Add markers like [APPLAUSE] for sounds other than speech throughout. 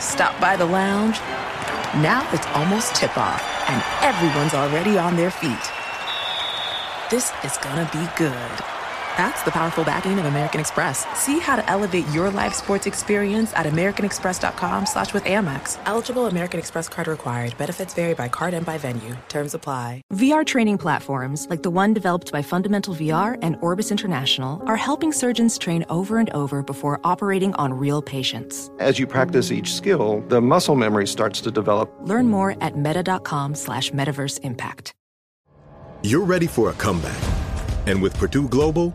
Stop by the lounge. Now it's almost tip off, and everyone's already on their feet. This is gonna be good. That's the powerful backing of American Express. See how to elevate your live sports experience at americanexpress.com slash with Amex. Eligible American Express card required. Benefits vary by card and by venue. Terms apply. VR training platforms, like the one developed by Fundamental VR and Orbis International, are helping surgeons train over and over before operating on real patients. As you practice each skill, the muscle memory starts to develop. Learn more at meta.com slash metaverse impact. You're ready for a comeback. And with Purdue Global,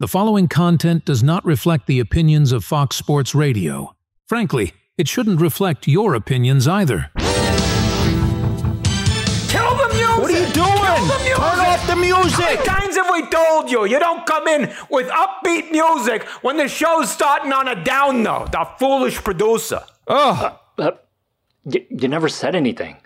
The following content does not reflect the opinions of Fox Sports Radio. Frankly, it shouldn't reflect your opinions either. Kill the music! What are you doing? Kill the music! Turn off the music! How many times have we told you? You don't come in with upbeat music when the show's starting on a down note. A foolish producer. Ugh. Uh, you, you never said anything.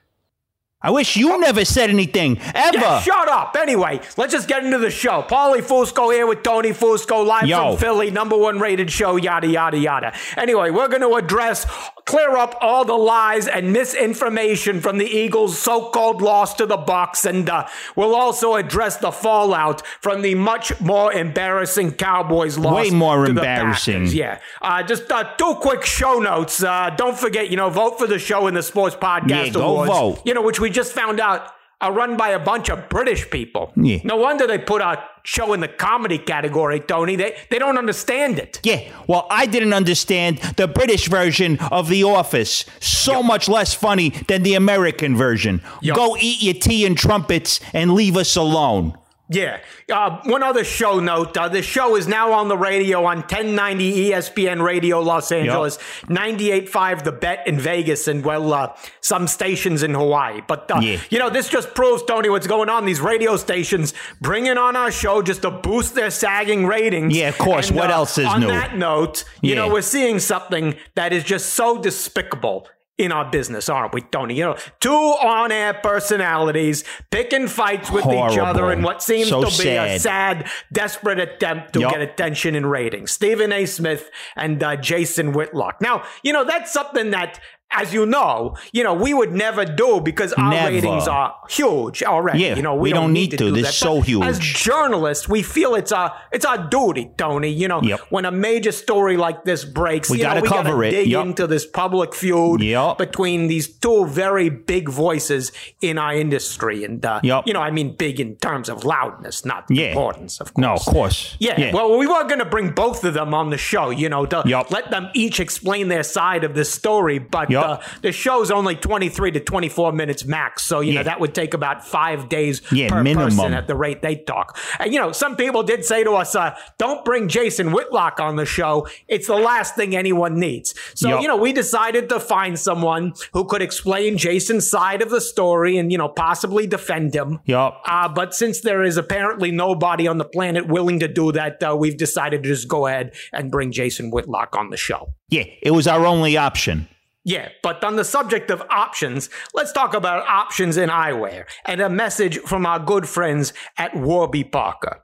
I wish you never said anything, ever. Yeah, shut up. Anyway, let's just get into the show. Paulie Fusco here with Tony Fusco, live Yo. from Philly, number one rated show, yada, yada, yada. Anyway, we're going to address, clear up all the lies and misinformation from the Eagles' so-called loss to the Bucs, and uh, we'll also address the fallout from the much more embarrassing Cowboys loss. Way more embarrassing. Yeah. Uh, just uh, two quick show notes. Uh, don't forget, you know, vote for the show in the Sports Podcast Yeah, go Awards. vote. You know, which we just found out are run by a bunch of British people. Yeah. No wonder they put a show in the comedy category, Tony. They they don't understand it. Yeah, well, I didn't understand the British version of The Office. So much less funny than the American version. Yo. Go eat your tea and trumpets and leave us alone. Yeah. Uh, one other show note. Uh, the show is now on the radio on 1090 ESPN Radio Los Angeles, 98.5 The Bet in Vegas, and, well, uh, some stations in Hawaii. But, uh, Yeah. you know, this just proves, Tony, what's going on. These radio stations bringing on our show just to boost their sagging ratings. Yeah, of course. And, What uh, else is on new? that note, you know, we're seeing something that is just so despicable in our business, aren't we, Tony? You know, two on-air personalities picking fights with each other in what seems So to be a sad. sad, desperate attempt to Yup. get attention and ratings. Stephen A. Smith and uh, Jason Whitlock. Now, you know, that's something that, as you know, you know, we would never do because our Never. ratings are huge already. Yeah, you know, we don't need to. do They're that. so huge. As journalists, we feel it's our it's our duty, Tony. You know, Yep. when a major story like this breaks, We gotta we cover gotta it. dig Yup. into this public feud Yup. between these two very big voices in our industry, and uh, you know, I mean, big in terms of loudness, not Yeah. importance, of course. No, of course. Yeah, yeah. well, we were going to bring both of them on the show, you know, to let them each explain their side of the story. But Yup. the, show's only 23 to 24 minutes max. So, you Yeah. know, that would take about five days Yeah, per minimum. person at the rate they talk. And, you know, some people did say to us, uh, don't bring Jason Whitlock on the show. It's the last thing anyone needs. So, Yup. you know, we decided to find someone who could explain Jason's side of the story and, you know, possibly defend him. Yup. Uh, but since there is apparently nobody on the planet willing to do that, uh, we've decided to just go ahead and bring Jason Whitlock on the show. Yeah, it was our only option. Yeah, but on the subject of options, let's talk about options in eyewear and a message from our good friends at Warby Parker.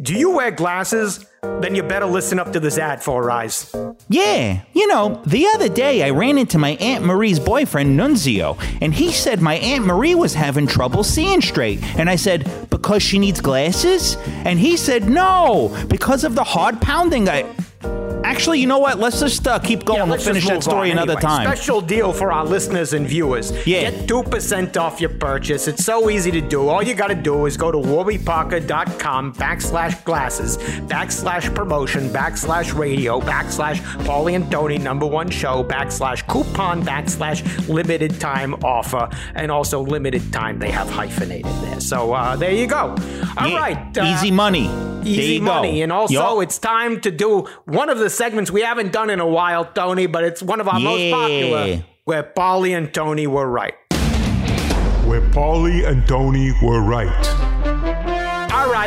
Do you wear glasses? Then you better listen up to this ad for a Rise. Yeah, you know, the other day I ran into my Aunt Marie's boyfriend, Nunzio, and he said my Aunt Marie was having trouble seeing straight. And I said, because she needs glasses? And he said, no, because of the hard pounding I. Actually, you know what? Let's just uh, keep going. Yeah, we'll finish that story another anyway. time. Special deal for our listeners and viewers. Yeah. Get 2% off your purchase. It's so easy to do. All you got to do is go to warbyparker.com backslash glasses, backslash promotion, backslash radio, backslash Paulie and Tony number one show, backslash coupon, backslash limited time offer, and also limited time they have hyphenated there. So uh, there you go. All Yeah, right, uh, Easy money. There Easy money. Go. And also, Yup. it's time to do one of the segments we haven't done in a while, Tony, but it's one of our most popular where Paulie and Tony were right. Where Paulie and Tony were right.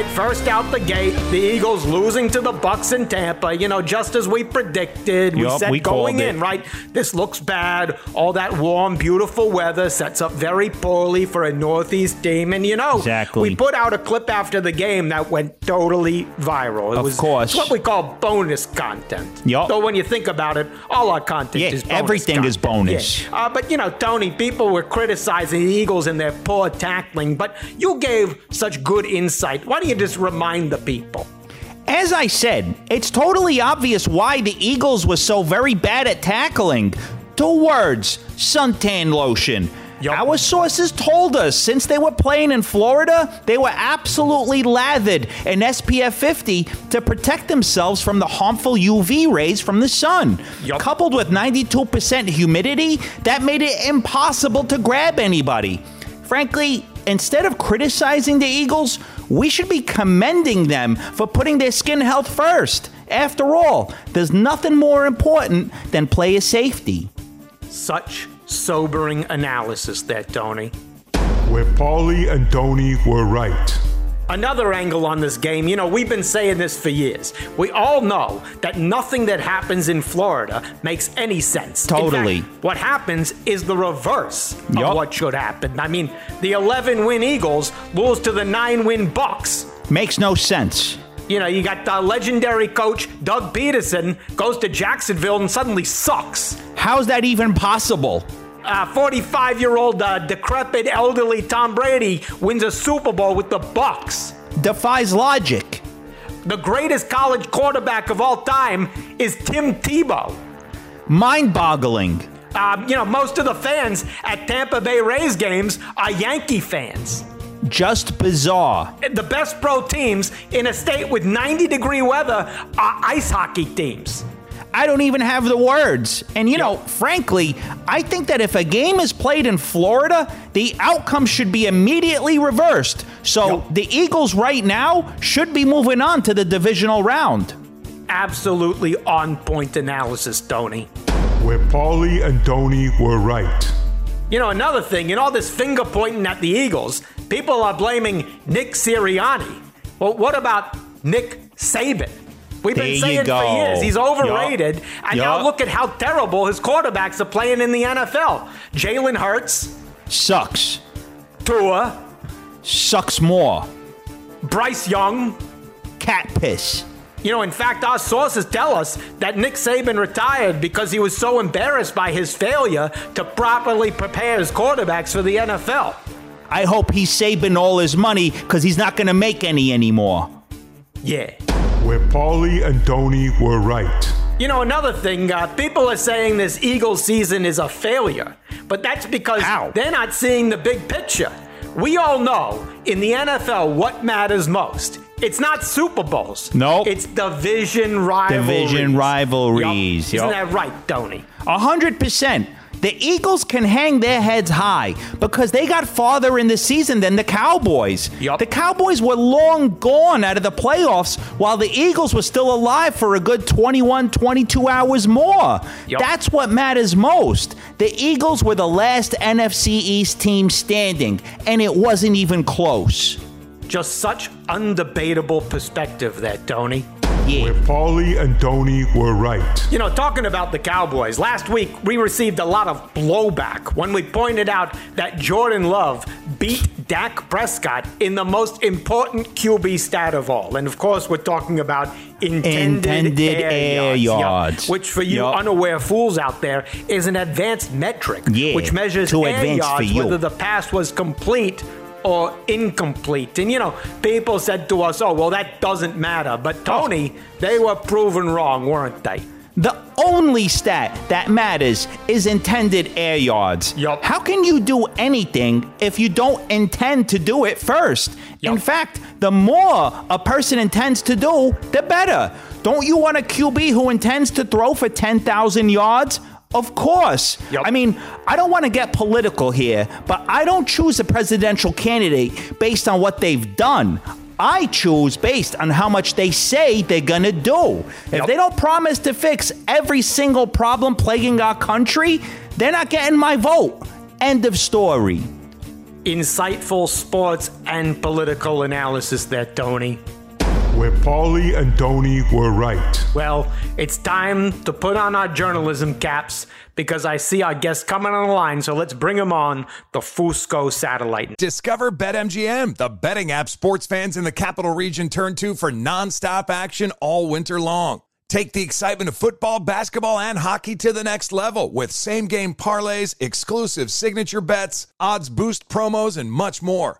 First out the gate, the Eagles losing to the Bucs in Tampa. You know, just as we predicted, we said we going in, right? This looks bad. All that warm, beautiful weather sets up very poorly for a Northeast team, and you know, Exactly. we put out a clip after the game that went totally viral. It Of was, course. it's what we call bonus content. Yup. So when you think about it, all our content Yeah, is bonus everything is bonus. Yeah. Uh, but you know, Tony, people were criticizing the Eagles and their poor tackling, but you gave such good insight. Why don't you just remind the people? As I said, it's totally obvious why the Eagles were so very bad at tackling. Two words suntan lotion. Yup. Our sources told us since they were playing in Florida, they were absolutely lathered in SPF 50 to protect themselves from the harmful UV rays from the sun. Yup. Coupled with 92% humidity, that made it impossible to grab anybody. Frankly, instead of criticizing the Eagles, we should be commending them for putting their skin health first. After all, there's nothing more important than player safety. Such sobering analysis there, Tony. Where Paulie and Tony were right. Another angle on this game, you know, we've been saying this for years. We all know that nothing that happens in Florida makes any sense. Totally. fact, what happens is the reverse of Yup. what should happen. I mean, the 11 win Eagles lose to the 9 win Bucs. Makes no sense. You know, you got the legendary coach Doug Pederson goes to Jacksonville and suddenly sucks. How's that even possible? 45 year old uh, decrepit elderly Tom Brady wins a Super Bowl with the Bucs. Defies logic. The greatest college quarterback of all time is Tim Tebow. Mind boggling. Um, you know, most of the fans at Tampa Bay Rays games are Yankee fans. Just bizarre. The best pro teams in a state with 90 degree weather are ice hockey teams. I don't even have the words. And you know, frankly, I think that if a game is played in Florida, the outcome should be immediately reversed. So Yep. the Eagles right now should be moving on to the divisional round. Absolutely on point analysis, Tony. Where Paulie and Tony were right. You know, another thing, in all this finger pointing at the Eagles, people are blaming Nick Sirianni. Well, what about Nick Saban? We've There been saying for years he's overrated, Yup. and now look at how terrible his quarterbacks are playing in the NFL. Jalen Hurts, Sucks. Tua, Sucks more. Bryce Young. Cat piss. You know, in fact, our sources tell us that Nick Saban retired because he was so embarrassed by his failure to properly prepare his quarterbacks for the NFL. I hope he's saving all his money because he's not going to make any anymore. Yeah. Where Paulie and Tony were right. You know, another thing, uh, people are saying this Eagles season is a failure, but that's because How? they're not seeing the big picture. We all know in the NFL what matters most. It's not Super Bowls. Nope. It's division rivalries. Division rivalries, Yup. Isn't yup. that right, Tony? A hundred percent. The Eagles can hang their heads high because they got farther in the season than the Cowboys. Yup. The Cowboys were long gone out of the playoffs while the Eagles were still alive for a good 21, 22 hours more. Yup. That's what matters most. The Eagles were the last NFC East team standing, and it wasn't even close. Just such undebatable perspective there, Tony. Yeah. Where Paulie and Tony were right. You know, talking about the Cowboys, last week we received a lot of blowback when we pointed out that Jordan Love beat Dak Prescott in the most important QB stat of all. And of course, we're talking about intended, Intended air, air yards, Yup. yards. which for you Yup. unaware fools out there is an advanced metric, Yeah, which measures too air advanced for yards you. whether the pass was complete or incomplete. And you know, people said to us, "Oh, well, that doesn't matter." But Tony, they were proven wrong, weren't they? The only stat that matters is intended air yards. Yup. How can you do anything if you don't intend to do it first? In fact, the more a person intends to do, the better. Don't you want a QB who intends to throw for 10,000 yards? Of course. Yup. I mean, I don't want to get political here, but I don't choose a presidential candidate based on what they've done. I choose based on how much they say they're going to do. If Yep. they don't promise to fix every single problem plaguing our country, they're not getting my vote. End of story. Insightful sports and political analysis there, Tony. Where Paulie and Tony were right. Well, it's time to put on our journalism caps because I see our guests coming on the line, so let's bring them on the Fusco satellite. Discover BetMGM, the betting app sports fans in the capital region turn to for nonstop action all winter long. Take the excitement of football, basketball, and hockey to the next level with same game parlays, exclusive signature bets, odds boost promos, and much more.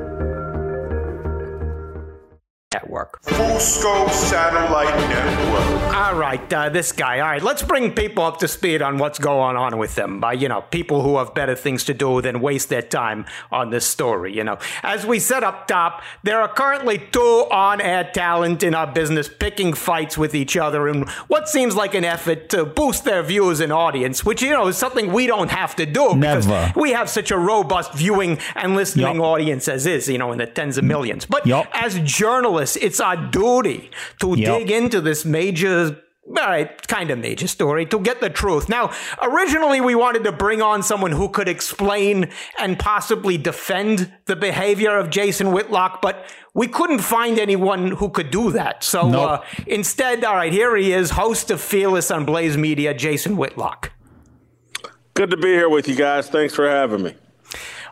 Network. Fusco Satellite Network. All right, uh, this guy. All right, let's bring people up to speed on what's going on with them. Uh, you know, people who have better things to do than waste their time on this story. You know, as we said up top, there are currently two on-air talent in our business picking fights with each other in what seems like an effort to boost their views and audience, which you know is something we don't have to do because we have such a robust viewing and listening Yup. audience as is. You know, in the tens of millions. But Yup. as journalists, it's our duty to Yup. dig into this major. All right, kind of major story to get the truth. Now, originally we wanted to bring on someone who could explain and possibly defend the behavior of Jason Whitlock, but we couldn't find anyone who could do that. So Nope. uh, instead, all right, here he is, host of Fearless on Blaze Media, Jason Whitlock. Good to be here with you guys. Thanks for having me.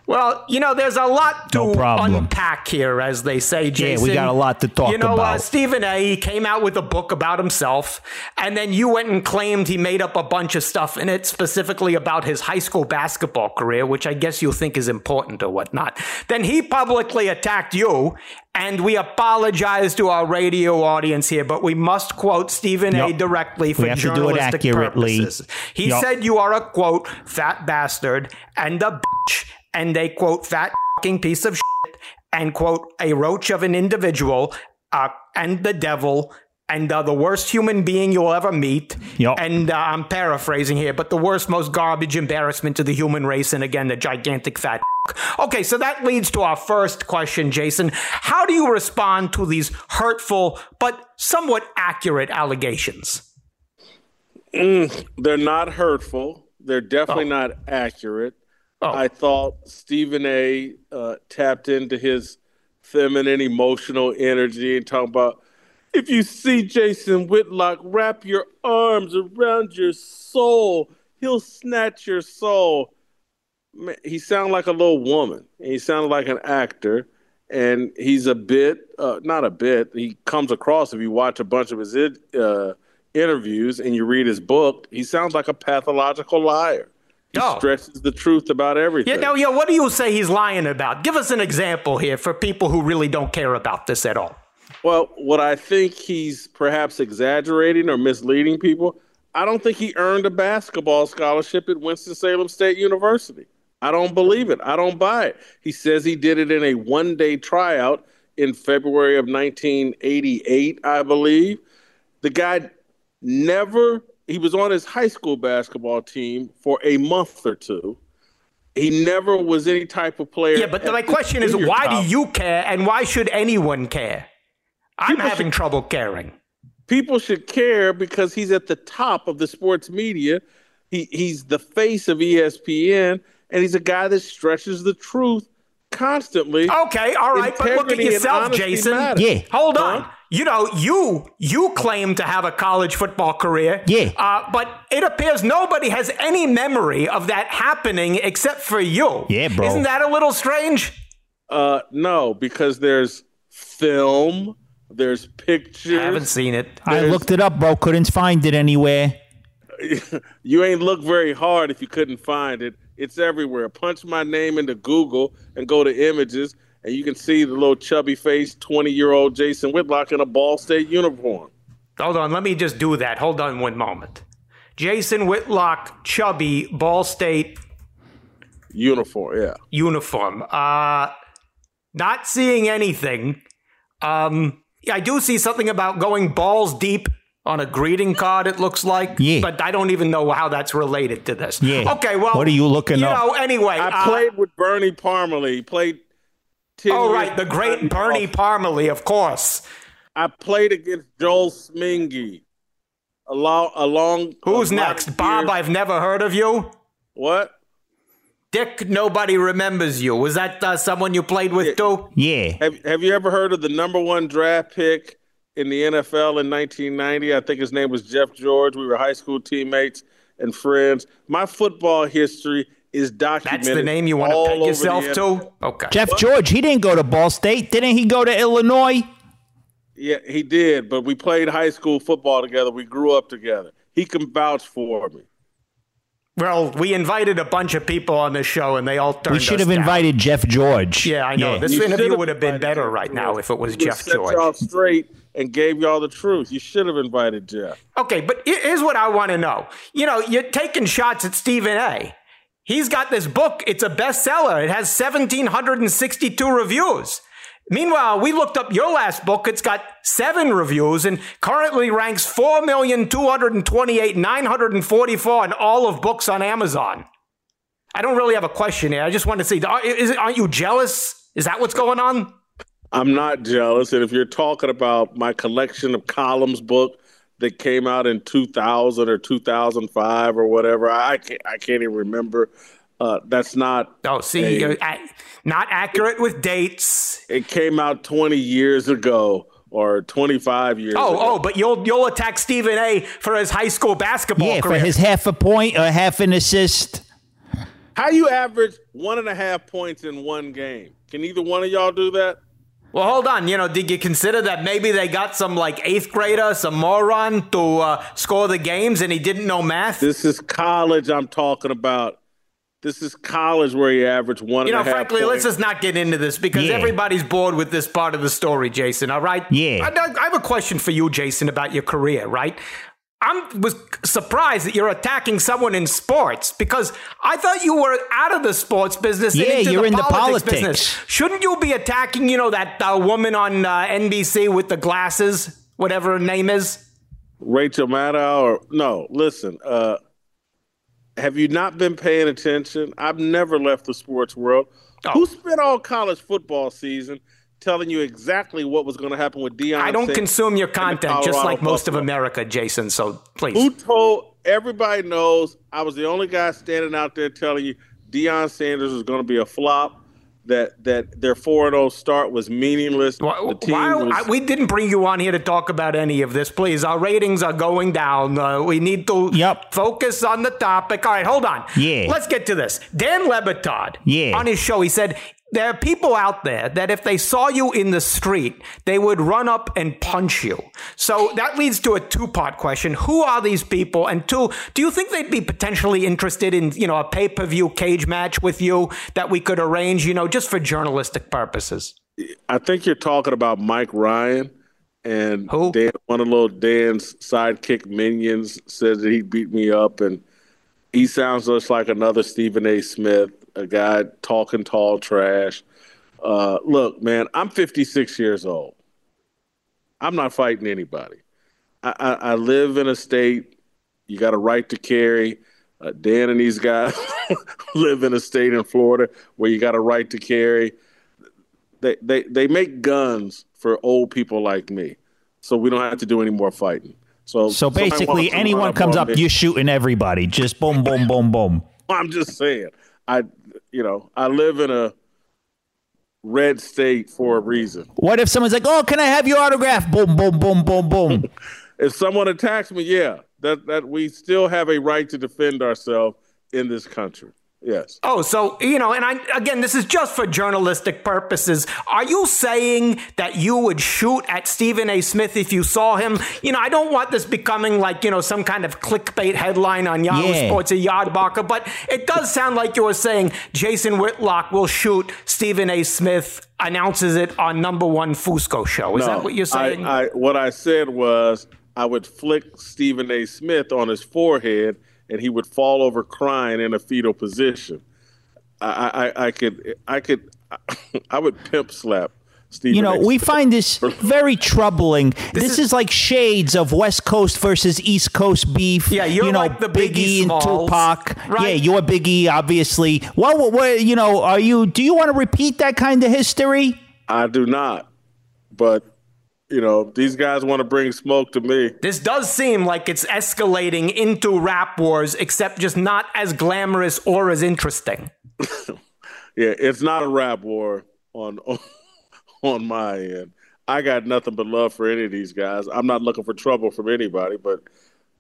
Well, you know, there's a lot to No unpack here, as they say, Yeah, we got a lot to talk about. You know, Uh. Stephen A. He came out with a book about himself, and then you went and claimed he made up a bunch of stuff in it, specifically about his high school basketball career, which I guess you think is important or whatnot. Then he publicly attacked you, and we apologize to our radio audience here, but we must quote Stephen A. Yup. directly for We have to do it journalistic accurately. purposes. He Yup. said you are a quote fat bastard and a bitch and they quote fat fucking piece of shit and quote a roach of an individual uh, and the devil and uh, the worst human being you'll ever meet. Yep. And uh, I'm paraphrasing here, but the worst, most garbage embarrassment to the human race, and again, the gigantic fat. Okay, so that leads to our first question, Jason. How do you respond to these hurtful but somewhat accurate allegations? Mm, they're not hurtful. They're definitely oh. not accurate. Oh. I thought Stephen A. Uh, tapped into his feminine emotional energy and talking about if you see Jason Whitlock, wrap your arms around your soul. He'll snatch your soul. Man, he sounded like a little woman. He sounded like an actor, and he's a bit, uh, not a bit. He comes across if you watch a bunch of his uh, interviews and you read his book. He sounds like a pathological liar. He oh. stresses the truth about everything. Yeah, now, yeah. What do you say he's lying about? Give us an example here for people who really don't care about this at all. Well, what I think he's perhaps exaggerating or misleading people, I don't think he earned a basketball scholarship at Winston-Salem State University. I don't believe it. I don't buy it. He says he did it in a one day tryout in February of 1988, I believe. The guy never, he was on his high school basketball team for a month or two. He never was any type of player. Yeah, but my question is why top. do you care and why should anyone care? I'm people having should, trouble caring. People should care because he's at the top of the sports media. He he's the face of ESPN, and he's a guy that stretches the truth constantly. Okay, all right, but look at yourself, Jason. Matter. Yeah, hold on. Huh? You know, you you claim to have a college football career. Yeah. Uh, but it appears nobody has any memory of that happening except for you. Yeah, bro. Isn't that a little strange? Uh, no, because there's film there's pictures. I haven't seen it. I looked it up, bro. Couldn't find it anywhere. [LAUGHS] you ain't look very hard if you couldn't find it. It's everywhere. Punch my name into Google and go to images, and you can see the little chubby face, 20 year old Jason Whitlock in a Ball State uniform. Hold on, let me just do that. Hold on one moment. Jason Whitlock, chubby, Ball State uniform, yeah. Uniform. Uh, not seeing anything. Um, I do see something about going balls deep on a greeting card. It looks like, yeah. but I don't even know how that's related to this. Yeah. Okay. Well, what are you looking? You up? know. Anyway, I uh, played with Bernie Parmalee. He played. Oh right, the great Bernie Parmalee, of course. I played against Joel Smingy. Along, along. Who's next, Bob? I've never heard of you. What? Dick, nobody remembers you. Was that uh, someone you played with too? Yeah. Have Have you ever heard of the number one draft pick in the NFL in 1990? I think his name was Jeff George. We were high school teammates and friends. My football history is documented. That's the name you want to peg yourself to? Okay. Jeff what? George, he didn't go to Ball State. Didn't he go to Illinois? Yeah, he did, but we played high school football together. We grew up together. He can vouch for me. Well, we invited a bunch of people on this show, and they all turned. Out. We should have down. invited Jeff George. Yeah, I know. Yeah. This you interview would have been better right now if it was Jeff set George. Y'all straight and gave y'all the truth. You should have invited Jeff. Okay, but here's what I want to know. You know, you're taking shots at Stephen A. He's got this book. It's a bestseller. It has 1,762 reviews. Meanwhile, we looked up your last book. It's got seven reviews and currently ranks 4,228,944 in all of books on Amazon. I don't really have a question here. I just want to see, is aren't you jealous? Is that what's going on? I'm not jealous. And if you're talking about my collection of columns book that came out in 2000 or 2005 or whatever, I can't, I can't even remember. Uh, that's not. Oh, see, a, not accurate with dates. It came out 20 years ago or 25 years. Oh, ago. oh, but you'll you'll attack Stephen A. for his high school basketball yeah, career. for his half a point or half an assist. How you average one and a half points in one game? Can either one of y'all do that? Well, hold on. You know, did you consider that maybe they got some like eighth grader, some moron to uh, score the games, and he didn't know math? This is college. I'm talking about. This is college where he averaged one. You know, frankly, let's just not get into this because yeah. everybody's bored with this part of the story, Jason. All right? Yeah. I, I have a question for you, Jason, about your career. Right? I was surprised that you're attacking someone in sports because I thought you were out of the sports business. Yeah, you're the in politics the politics. Business. Shouldn't you be attacking, you know, that uh, woman on uh, NBC with the glasses? whatever her name is. Rachel Maddow, or no? Listen, uh, have you not been paying attention? I've never left the sports world. Oh. Who spent all college football season telling you exactly what was going to happen with Deion? I don't consume your content, just like most Buffalo. of America, Jason. So please. Who told everybody knows I was the only guy standing out there telling you Deion Sanders was going to be a flop that that their 4-0 start was meaningless. Why, was, I, we didn't bring you on here to talk about any of this, please. Our ratings are going down. Uh, we need to yep. focus on the topic. All right, hold on. Yeah. Let's get to this. Dan Le Batard, yeah. on his show, he said there are people out there that if they saw you in the street, they would run up and punch you. So that leads to a two-part question. Who are these people? And two, do you think they'd be potentially interested in, you know, a pay-per-view cage match with you that we could arrange, you know, just for journalistic purposes? I think you're talking about Mike Ryan and Who? Dan, one of little Dan's sidekick minions says that he beat me up and he sounds just like another Stephen A. Smith a guy talking tall trash. Uh, look, man, I'm 56 years old. I'm not fighting anybody. I, I, I live in a state. You got a right to carry. Uh, Dan and these guys [LAUGHS] live in a state in Florida where you got a right to carry. They, they they make guns for old people like me, so we don't have to do any more fighting. So so basically, anyone comes up, you're shooting everybody. Just boom, boom, boom, boom. [LAUGHS] I'm just saying. I you know, I live in a red state for a reason. What if someone's like, "Oh, can I have your autograph?" Boom, boom, boom, boom, boom. [LAUGHS] if someone attacks me, yeah, that that we still have a right to defend ourselves in this country. Yes. Oh, so, you know, and I, again, this is just for journalistic purposes. Are you saying that you would shoot at Stephen A. Smith if you saw him? You know, I don't want this becoming like, you know, some kind of clickbait headline on Yahoo yeah. Sports or Yardbarker, but it does sound like you were saying Jason Whitlock will shoot Stephen A. Smith, announces it on number one Fusco show. Is no, that what you're saying? I, I, what I said was I would flick Stephen A. Smith on his forehead and he would fall over crying in a fetal position. I, I, I could, I could, [COUGHS] I would pimp slap Stephen you know, we find this [LAUGHS] very troubling. This, this is, is, like shades of West Coast versus East Coast beef. Yeah, you're you know, like the Biggie, Biggie and Tupac. Right? Yeah, you're Biggie, obviously. What, what, what, you know, are you? Do you want to repeat that kind of history? I do not, but you know, these guys want to bring smoke to me. This does seem like it's escalating into rap wars, except just not as glamorous or as interesting. [LAUGHS] yeah, it's not a rap war on, [LAUGHS] on my end. I got nothing but love for any of these guys. I'm not looking for trouble from anybody, but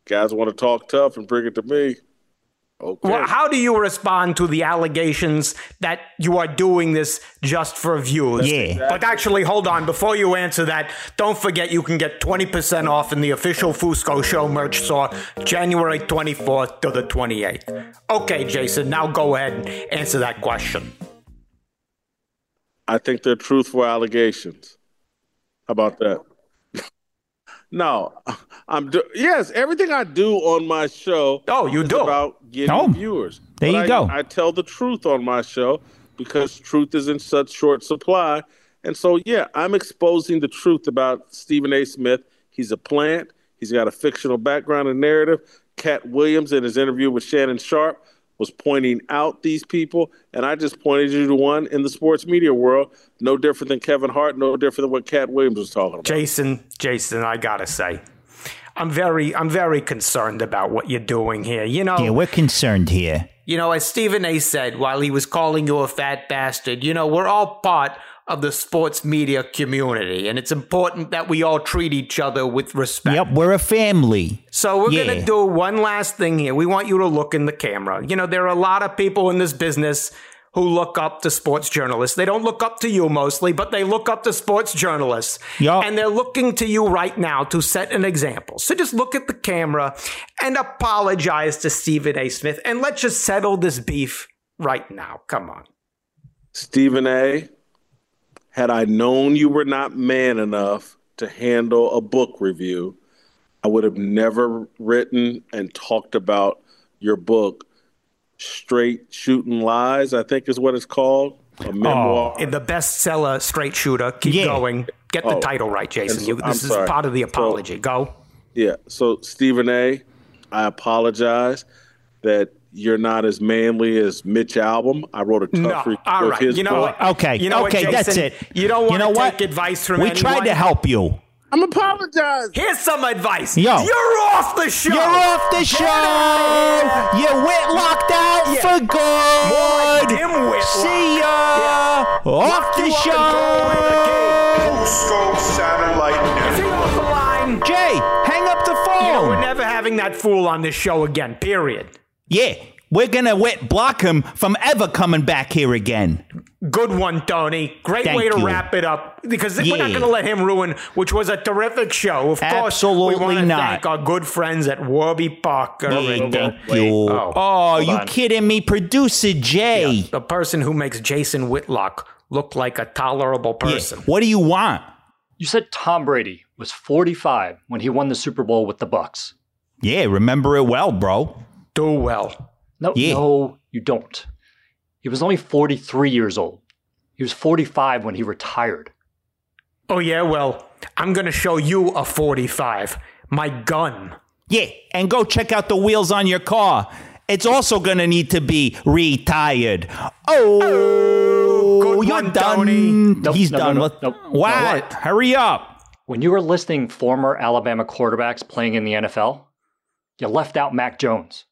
guys want to talk tough and bring it to me. Okay. Well, how do you respond to the allegations that you are doing this just for views? Yeah. Exactly. But actually, hold on. Before you answer that, don't forget you can get 20% off in the official Fusco Show merch store January 24th to the 28th. Okay, Jason, now go ahead and answer that question. I think they're truthful allegations. How about that? No, I'm do- yes. Everything I do on my show. Oh, you do about getting oh, viewers. There but you I, go. I tell the truth on my show because truth is in such short supply, and so yeah, I'm exposing the truth about Stephen A. Smith. He's a plant. He's got a fictional background and narrative. Katt Williams, in his interview with Shannon Sharpe, was pointing out these people, and I just pointed you to one in the sports media world, no different than Kevin Hart, no different than what Katt Williams was talking about. Jason, Jason, I gotta say, I'm very, I'm very concerned about what you're doing here. You know, yeah, we're concerned here. You know, as Stephen A. said while he was calling you a fat bastard, you know, we're all part of the sports media community, and it's important that we all treat each other with respect. Yep, we're a family. So we're yeah. going to do one last thing here. We want you to look in the camera. You know, there are a lot of people in this business who look up to sports journalists. They don't look up to you mostly, but they look up to sports journalists. Yep. And they're looking to you right now to set an example. So just look at the camera and apologize to Stephen A. Smith and let's just settle this beef right now. Come on. Stephen A had I known you were not man enough to handle a book review, I would have never written and talked about your book, Straight Shooting Lies, I think is what it's called. A oh, memoir. Oh, the bestseller, Straight Shooter. Keep yeah. going. Get the Oh, title right, Jason. so- You, I'm this is sorry. part of the So- apology. Go. Yeah. So Stephen A, I apologize that you're not as manly as Mitch Albom. I wrote a tough No, review all of right. his You know book. what? Okay, You know what, okay, that's it. You don't You want know to what? take advice from We anyone. tried to help you. I'm apologizing. Here's some advice. Yo. You're off the show. You're off the show. You went locked out Yeah. for good. More like See ya. Yeah. Off Lock the you up show. and throw in the Fusco Satellite. Is he off the line? Jay, hang up the phone. You know, we're never having that fool on this show again, period. Yeah, we're gonna wet block him from ever coming back here again. Good one, Tony. Great Thank way to you. wrap it up because we're not going to let him ruin, which was a terrific show. Of course, we Absolutely want to not. thank our good friends at Warby Parker. Yeah, thank uh, you. Oh, Oh, you on. kidding me? Producer Jay. the person who makes Jason Whitlock look like a tolerable Yeah, person. What do you want? You said Tom Brady was 45 when he won the Super Bowl with the Bucs. Yeah, remember it well, bro. Do well. No, Yeah. no, you don't. He was only 43 years old. He was 45 when he retired. Oh, yeah, well, I'm going to show you a 45. My gun. Yeah, and go check out the wheels on your car. It's also gonna need to be retired. Oh, oh good you're one, done. Tony. Nope, He's no, done. no, Let- nope. What? Hurry up. When you were listing former Alabama quarterbacks playing in the NFL, you left out Mac Jones.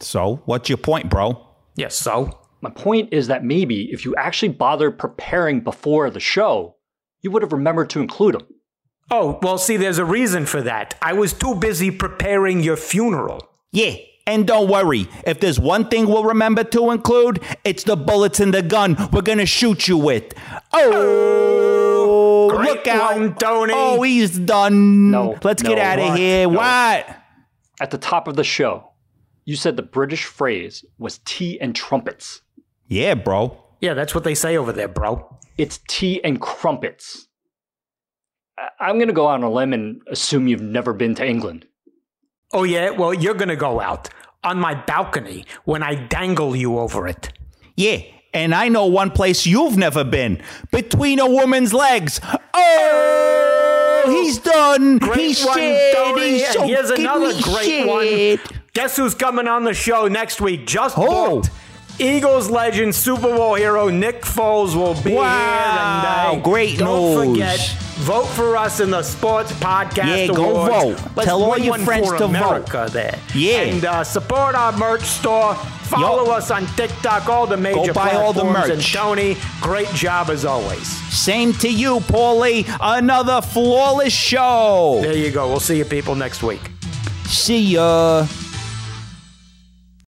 So, what's your point, bro? Yes, so? My point is that maybe if you actually bothered preparing before the show, you would have remembered to include him. Oh, well, see, there's a reason for that. I was too busy preparing your funeral. Yeah, and don't worry. If there's one thing we'll remember to include, it's the bullets in the gun we're gonna shoot you with. Oh, oh, Great look out, one, Tony. Oh, he's done. No, let's get out of here. No. What? At the top of the show, you said the British phrase was tea and trumpets. Yeah, bro. Yeah, that's what they say over there, bro. It's tea and crumpets. I- I'm going to go on a limb and assume you've never been to England. Oh, yeah? Well, you're going to go out on my balcony when I dangle you over it. Yeah, and I know one place you've never been. Between a woman's legs. Oh, he's done. Great he's one, shit. Tony. He's And so here's another great shit. one. Guess who's coming on the show next week? Just Oh. booked. Eagles legend, Super Bowl hero Nick Foles will be Wow, here. Uh, great don't news. forget, vote for us in the Sports Podcast Yeah, go vote. Let's Tell all your friends to vote. There. Yeah. And uh, support our merch store. Follow Yo. us on TikTok, all the major Go buy all the platforms. And merch. Tony, great job as always. Same to you, Paulie. Another flawless show. There you go. We'll see you people next week. See ya.